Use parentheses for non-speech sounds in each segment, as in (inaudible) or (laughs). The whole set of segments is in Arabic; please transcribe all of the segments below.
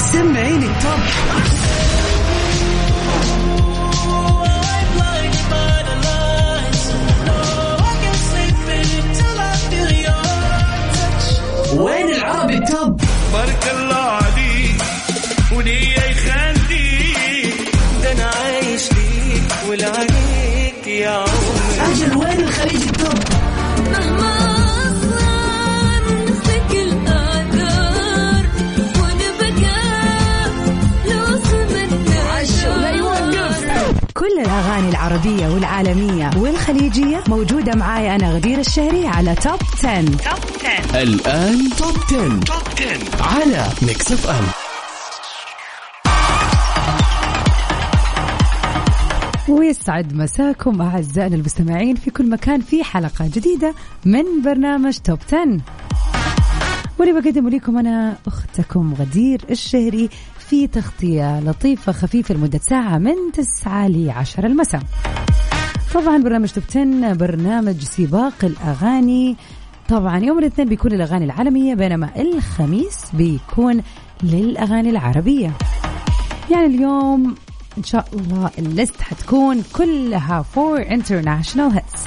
سمعيني ال top وين العربي ال top بارك الله عليك وليا يخليك. ده أنا عايش ليك ولعنيك يا عمري. أجل وين الخليج ال top كل الأغاني العربية والعالمية والخليجية موجودة معاي أنا غدير الشهري على top 10. الآن top 10. top 10 على Mix FM ويسعد مساكم أعزائنا المستمعين في كل مكان في حلقة جديدة من برنامج top 10 واللي بقدم لكم أنا أختكم غدير الشهري في تغطية لطيفة خفيفة لمدة ساعة من 9 ل 10 المساء. طبعا برنامج top 10 برنامج سباق الأغاني. طبعا يوم الاثنين بيكون الأغاني العالمية بينما الخميس بيكون للأغاني العربية. يعني اليوم إن شاء الله ال list حتكون كلها for international hits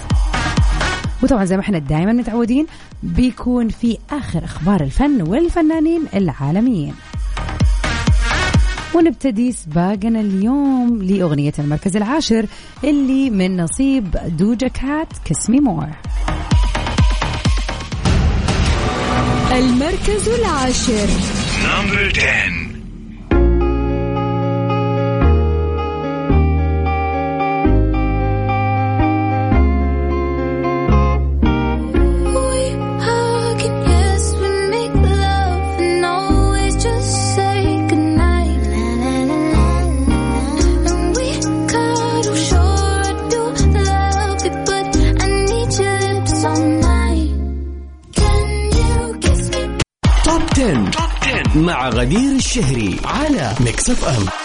وطبعا زي ما إحنا دائما متعودين بيكون في آخر أخبار الفن والفنانين العالميين. ونبتدي سباقنا اليوم لأغنية المركز العاشر اللي من نصيب Doja Cat Kiss Me More المركز العاشر. number 10 الشهري على Mix FM.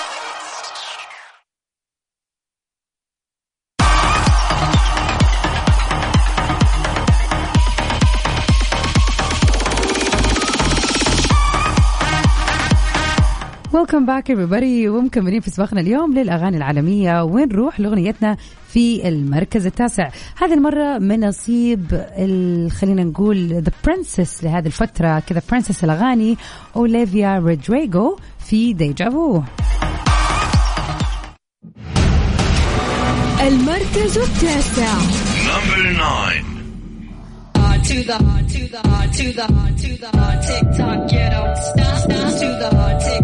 welcome back everybody. ومكملين في سباقنا اليوم للأغاني العالمية. ونروح لأغنيتنا في المركز التاسع؟ هذه المرة من نصيب ال- خلينا نقول the princess لهذه الفترة. كذا princess الأغاني اوليفيا رودريجو في ديجافو المركز التاسع. نمبر 9 to the to the to the to the tick tock get out stop stop. To the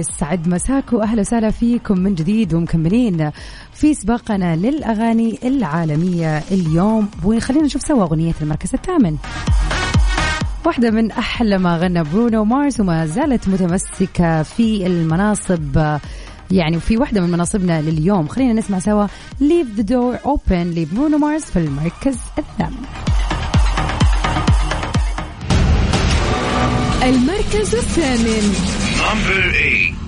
ويسعد مساكم وأهلا وسهلا فيكم من جديد ومكملين في سباقنا للأغاني العالمية اليوم. وخلينا نشوف سوا أغنية المركز الثامن. واحدة من أحلى ما غنى برونو مارس وما زالت متمسكة في المناصب يعني وفي واحدة من مناصبنا لليوم. خلينا نسمع سوا. Leave the door open لبرونو مارس في المركز الثامن. المركز الثامن. نمبر 8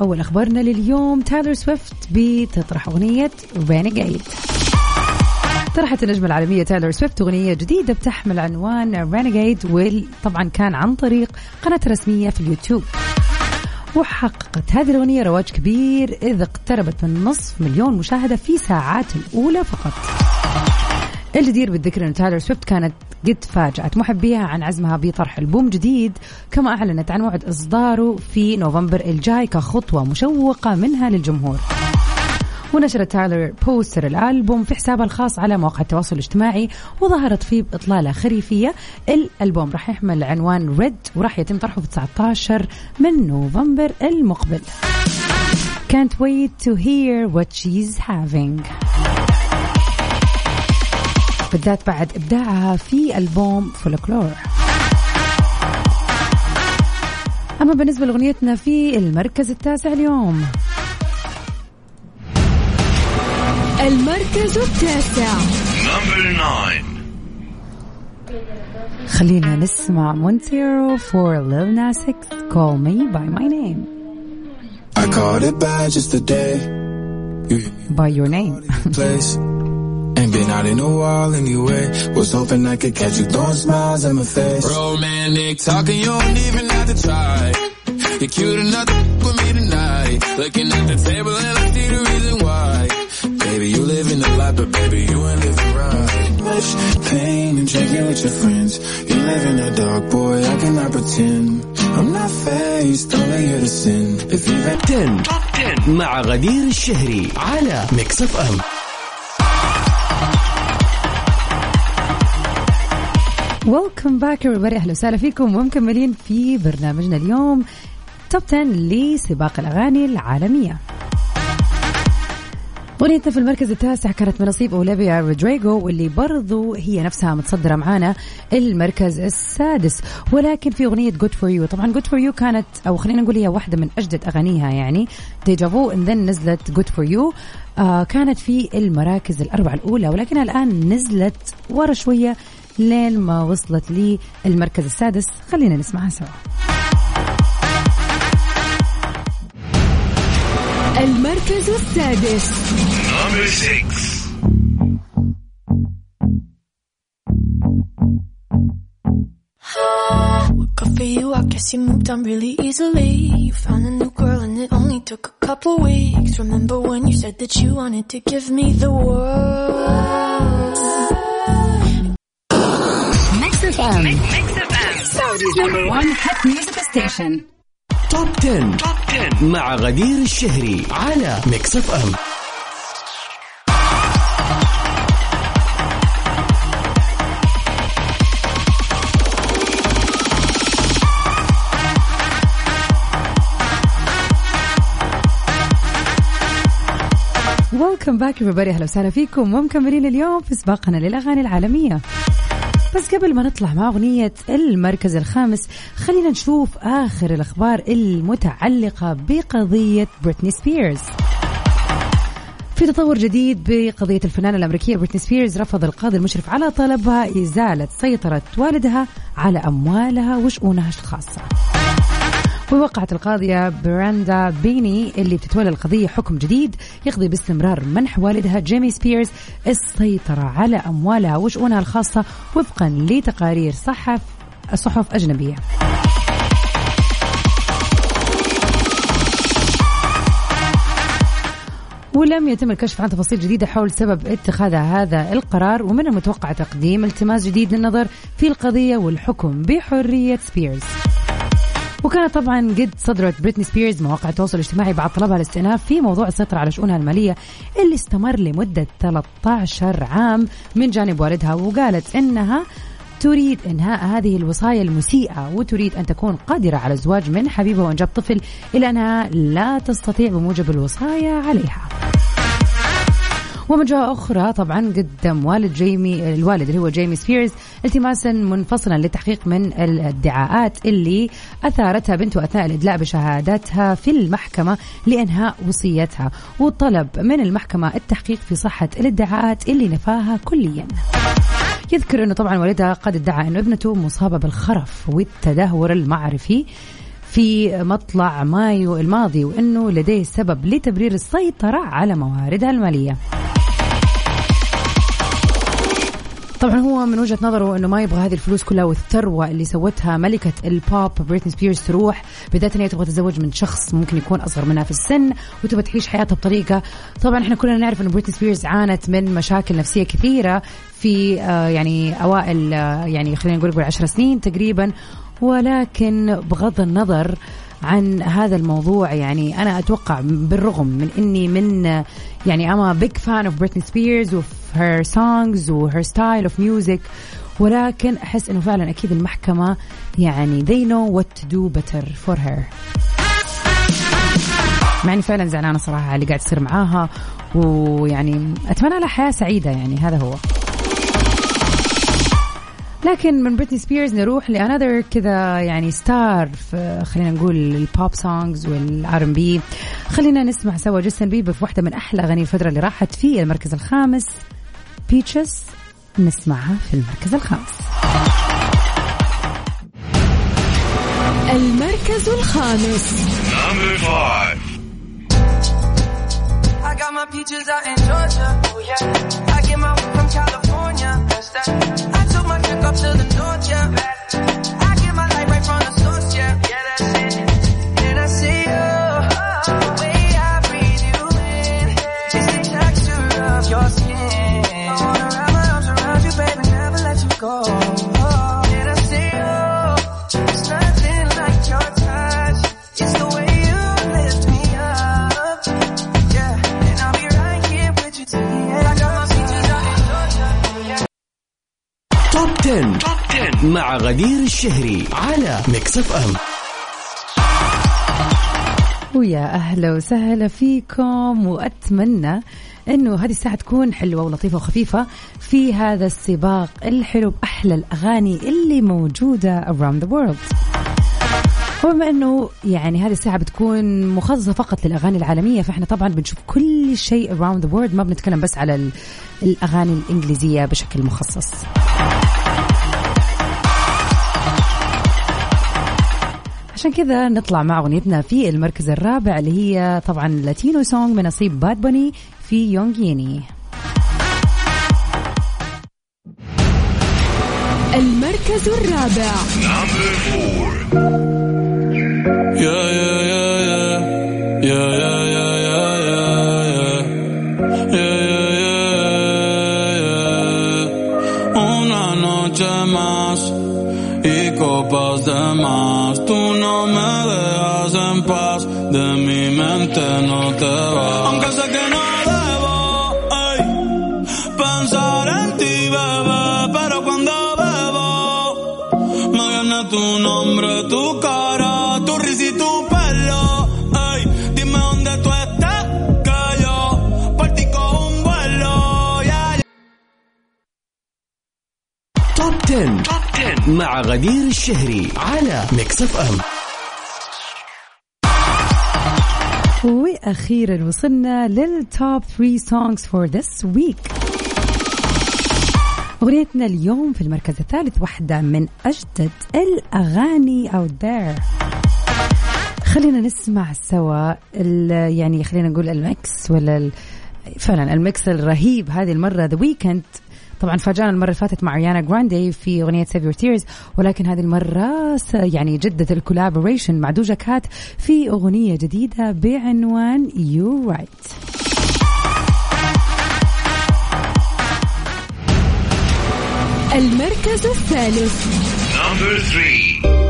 أول أخبارنا لليوم. تايلور سويفت بتطرح أغنية Renegade طرحت النجمة العالمية تايلور سويفت أغنية جديدة بتحمل عنوان Renegade وطبعا كان عن طريق قناتها الرسمية في اليوتيوب. وحققت هذه الأغنية رواج كبير إذ اقتربت من نصف مليون مشاهدة في ساعات الأولى فقط. الجدير بالذكر أن تايلر سويفت كانت قد فاجأت محبيها عن عزمها بطرح ألبوم جديد كما أعلنت عن موعد إصداره في نوفمبر الجاي كخطوة مشوقة منها للجمهور. ونشرت تايلر poster الألبوم في حسابها الخاص على مواقع التواصل الاجتماعي وظهرت فيه بإطلالة خريفية. الألبوم راح يحمل عنوان Red وراح يتم طرحه في 19 من نوفمبر المقبل. Can't wait to hear what she's having. بالذات بعد إبداعها في ألبوم فولكلور أما بالنسبة لأغنيتنا في المركز التاسع اليوم المركز التاسع Number 9. خلينا نسمع مونتيرو for Lil Nas X Call Me By My Name I called it bad just today. You hit me By Your Name (laughs) place. Ain't been out in a while anyway. Was hoping I could catch you throwing smiles at my face. Romantic talking, you don't even have to try. You're cute enough to f- with me tonight. Looking at the table and I see the reason why. Baby, you live in the life, but baby, you ain't living right. Much pain and drinking with your friends. You live in the dark, boy, I cannot pretend. I'm not faced, only here to sin. If you've had 10 مع غدير الشهري على ميكس اف ام welcome back everybody. أهلا وسهلا فيكم ومكملين في برنامجنا اليوم. توب 10 لسباق الأغاني العالمية. أغنيتنا في المركز التاسع كانت من نصيب أوليفيا رودريغو واللي برضو هي نفسها متصدرة معانا المركز السادس. ولكن في أغنية جود فور يو طبعا جود فور يو كانت أو خلينا نقول هي واحدة من أجدد أغانيها يعني deja vu and then نزلت good 4 u كانت في المراكز الأربعة الأولى ولكنها الآن نزلت ورا شوية. لين ما وصلت للمركز السادس خلينا نسمعها سوا المركز السادس Number 6. Good for you, I guess you moved on really easily. You found a new girl and it only took a couple weeks. Remember when you said that you wanted to give me the world? اف ام Saudi's number one hit music station. توب 10. مع غدير الشهري على ميكس اف ام welcome back everybody. أهلا وسهلا فيكم. ومكملين اليوم في سباقنا للأغاني العالمية. بس قبل ما نطلع مع أغنية المركز الخامس خلينا نشوف آخر الأخبار المتعلقة بقضية بريتني سبيرز في تطور جديد بقضية الفنانة الأمريكية بريتني سبيرز رفض القاضي المشرف على طلبها إزالة سيطرة والدها على أموالها وشؤونها الخاصة. ووقعت القاضية براندا بيني اللي بتتولى القضية حكم جديد يقضي باستمرار منح والدها جيمي سبيرز السيطرة على أموالها وشؤونها الخاصة وفقا لتقارير صحف صحف أجنبية. ولم يتم الكشف عن تفاصيل جديدة حول سبب اتخاذ هذا القرار ومن المتوقع تقديم التماس جديد للنظر في القضية والحكم بحرية سبيرز. وكانت طبعا قد صدرت بريتني سبيرز مواقع التواصل الاجتماعي بعد طلبها الاستئناف في موضوع السيطرة على شؤونها المالية اللي استمر لمدة 13 عام من جانب والدها وقالت إنها تريد إنهاء هذه الوصاية المسيئة وتريد أن تكون قادرة على الزواج من حبيبها وإنجاب طفل الا أنها لا تستطيع بموجب الوصاية عليها. ومن جهة أخرى طبعا قدم والد جيمي الوالد اللي هو جيمي سبيرز التماسا منفصلا للتحقيق من الادعاءات اللي أثارتها بنته أثناء الإدلاء بشهاداتها في المحكمة لإنهاء وصايتها وطلب من المحكمة التحقيق في صحة الادعاءات اللي نفاها كليا. يذكر أنه طبعا والدها قد ادعى أنه ابنته مصابة بالخرف والتدهور المعرفي في مطلع مايو الماضي وأنه لديه سبب لتبرير السيطرة على مواردها المالية. طبعا هو من وجهة نظره إنه ما يبغى هذه الفلوس كلها والثروة اللي سوتها ملكة البوب بريتني سبيرز تروح إن هي تبغى تتزوج من شخص ممكن يكون أصغر منها في السن وتبغى تعيش حياتها بطريقة. طبعا إحنا كلنا نعرف إنه بريتني سبيرز عانت من مشاكل نفسية كثيرة في آه، يعني أوائل آه، يعني خلينا نقول قول 10 سنين تقريبا ولكن بغض النظر عن هذا الموضوع. يعني أنا أتوقع بالرغم من إني من يعني I'm a big fan of Britney Spears و her songs و her style of music ولكن أحس إنه فعلا أكيد المحكمة يعني they know what to do better for her. مع إني فعلا زعلانة صراحة على اللي قاعد يصير معاها ويعني أتمنى لها حياة سعيدة يعني هذا هو. لكن من بريتني سبيرز نروح ل another كذا يعني star في خلينا نقول ال pop songs وال R&B خلينا نسمع سوا جاستن بيبر في واحدة من أحلى أغاني الفترة اللي راحت في المركز الخامس بيتشز نسمعها في المركز الخامس المركز الخامس Number five. I got my peaches out in Georgia. Oh yeah. I get my weed from California. That's that. To the north, غدير الشهري على ميكس اف ام ويا أهلا وسهلا فيكم وأتمنى إنه هذه الساعة تكون حلوة ولطيفة وخفيفة في هذا السباق الحلو بأحلى الأغاني اللي موجودة around the world. وبما إنه يعني هذه الساعة بتكون مخصصة فقط للأغاني العالمية فإحنا طبعا بنشوف كل شيء around the world ما بنتكلم بس على ال- الأغاني الإنجليزية بشكل مخصص. عشان كذا نطلع مع أغنيتنا في المركز الرابع اللي هي طبعا Latino song من نصيب باد بوني في Yonaguni المركز الرابع Number four. Yeah, yeah, yeah, yeah. 10. توب 10 مع غدير الشهري على ميكس اف ام وأخيرا وصلنا لل top 3 songs for this week أغنيتنا اليوم في المركز الثالث واحدة من أجدد الأغاني out there خلينا نسمع سوا يعني خلينا نقول ال mix ولا فعلا ال mix الرهيب هذه المرة ذا ويكند طبعا فاجأنا المرة اللي فاتت مع أريانا جراندي في أغنية Save Your Tears ولكن هذه المرة س- يعني جدد ال collaboration مع دوجا كات في أغنية جديدة بعنوان You Right المركز الثالث Number three.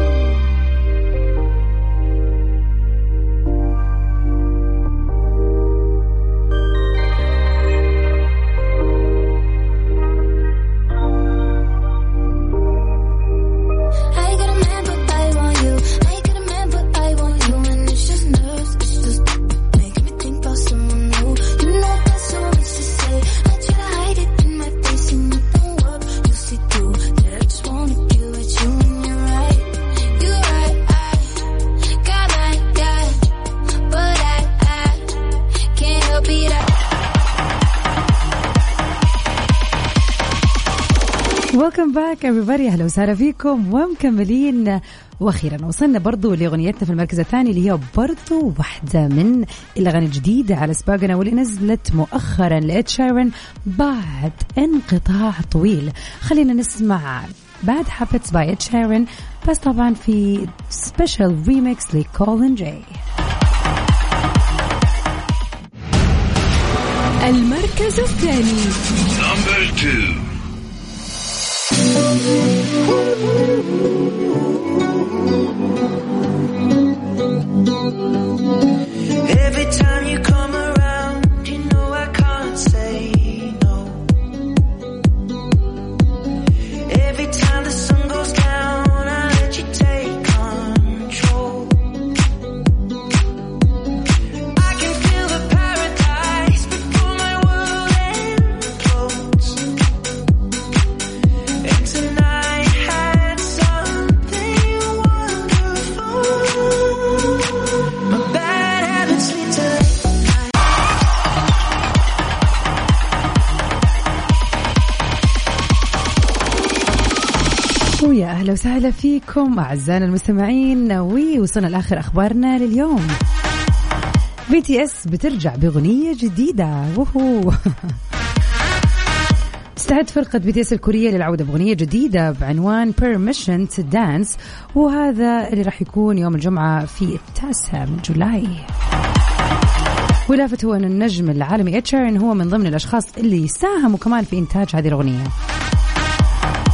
back everybody أهلا وسهلا فيكم ومكملين. وأخيرا وصلنا برضو لأغنيتنا في المركز الثاني اللي هي برضو واحدة من الأغاني الجديدة على سباقنا واللي نزلت مؤخرا لإد شيرن بعد انقطاع طويل. خلينا نسمع Bad Habits by إد شيرن بس طبعا في special remix لكولين جاي المركز الثاني. Every time you come around, وسهلا فيكم أعزائنا المستمعين. ووصلنا لآخر أخبارنا لليوم. BTS بترجع بأغنية جديدة. وهو. (laughs) تستعد فرقة BTS الكورية للعودة بأغنية جديدة بعنوان Permission to Dance. وهذا اللي راح يكون يوم الجمعة في التاسع من July. ولافت هو أن النجم العالمي Ed Sheeran هو من ضمن الأشخاص اللي ساهموا كمان في إنتاج هذه الأغنية.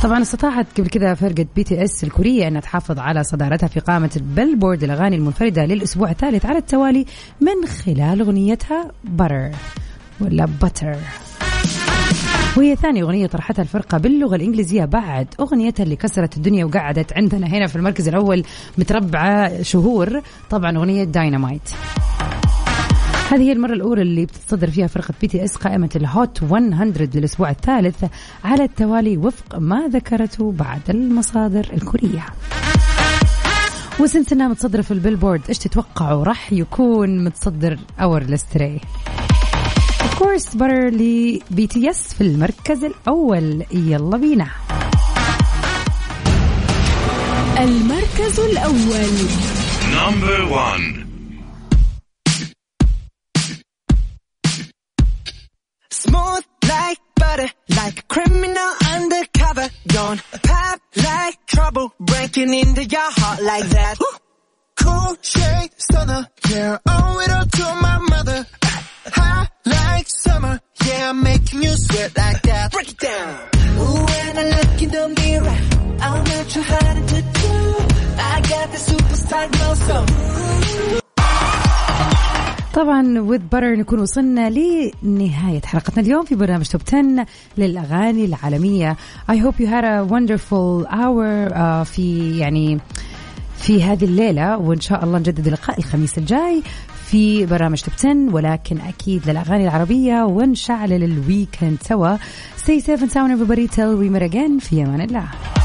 طبعا استطاعت قبل كذا فرقة BTS الكورية انها تحافظ على صدارتها في قائمة ال Billboard الاغاني المنفردة للأسبوع الثالث على التوالي من خلال أغنيتها Butter ولا Butter وهي ثاني أغنية طرحتها الفرقة باللغة الإنجليزية بعد أغنيتها اللي كسرت الدنيا وقعدت عندنا هنا في المركز الأول متربعة شهور. طبعا أغنية داينامايت هذه هي المرة الأولى اللي بتتصدر فيها فرقة BTS قائمة ال Hot 100 للأسبوع الثالث على التوالي وفق ما ذكرته بعض المصادر الكورية. و since انها متصدرة في ال Billboard. إيش تتوقعوا؟ راح يكون متصدر our list ترى. Of course Butter ل BTS في المركز الأول. يلا بينا. المركز الأول. Number one. Smooth like butter, like a criminal undercover. Don't pop like trouble, breaking into your heart like that. Cool shade stunner, yeah, owe it all to my mother. Hot like summer, yeah, I'm making you sweat like that. Break it down. Ooh, when I look in the mirror, I'm not too hard to do. I got the superstar glow, so طبعا with Butter نكون وصلنا لنهاية حلقتنا اليوم في برنامج Top 10 للأغاني العالمية. I hope you had a wonderful hour uh, في يعني في هذه الليلة وإن شاء الله نجدد اللقاء الخميس الجاي في برنامج Top 10 ولكن أكيد للأغاني العربية ونشعل ال weekend سوا. Stay safe and sound everybody. Till we meet again. في أمان الله.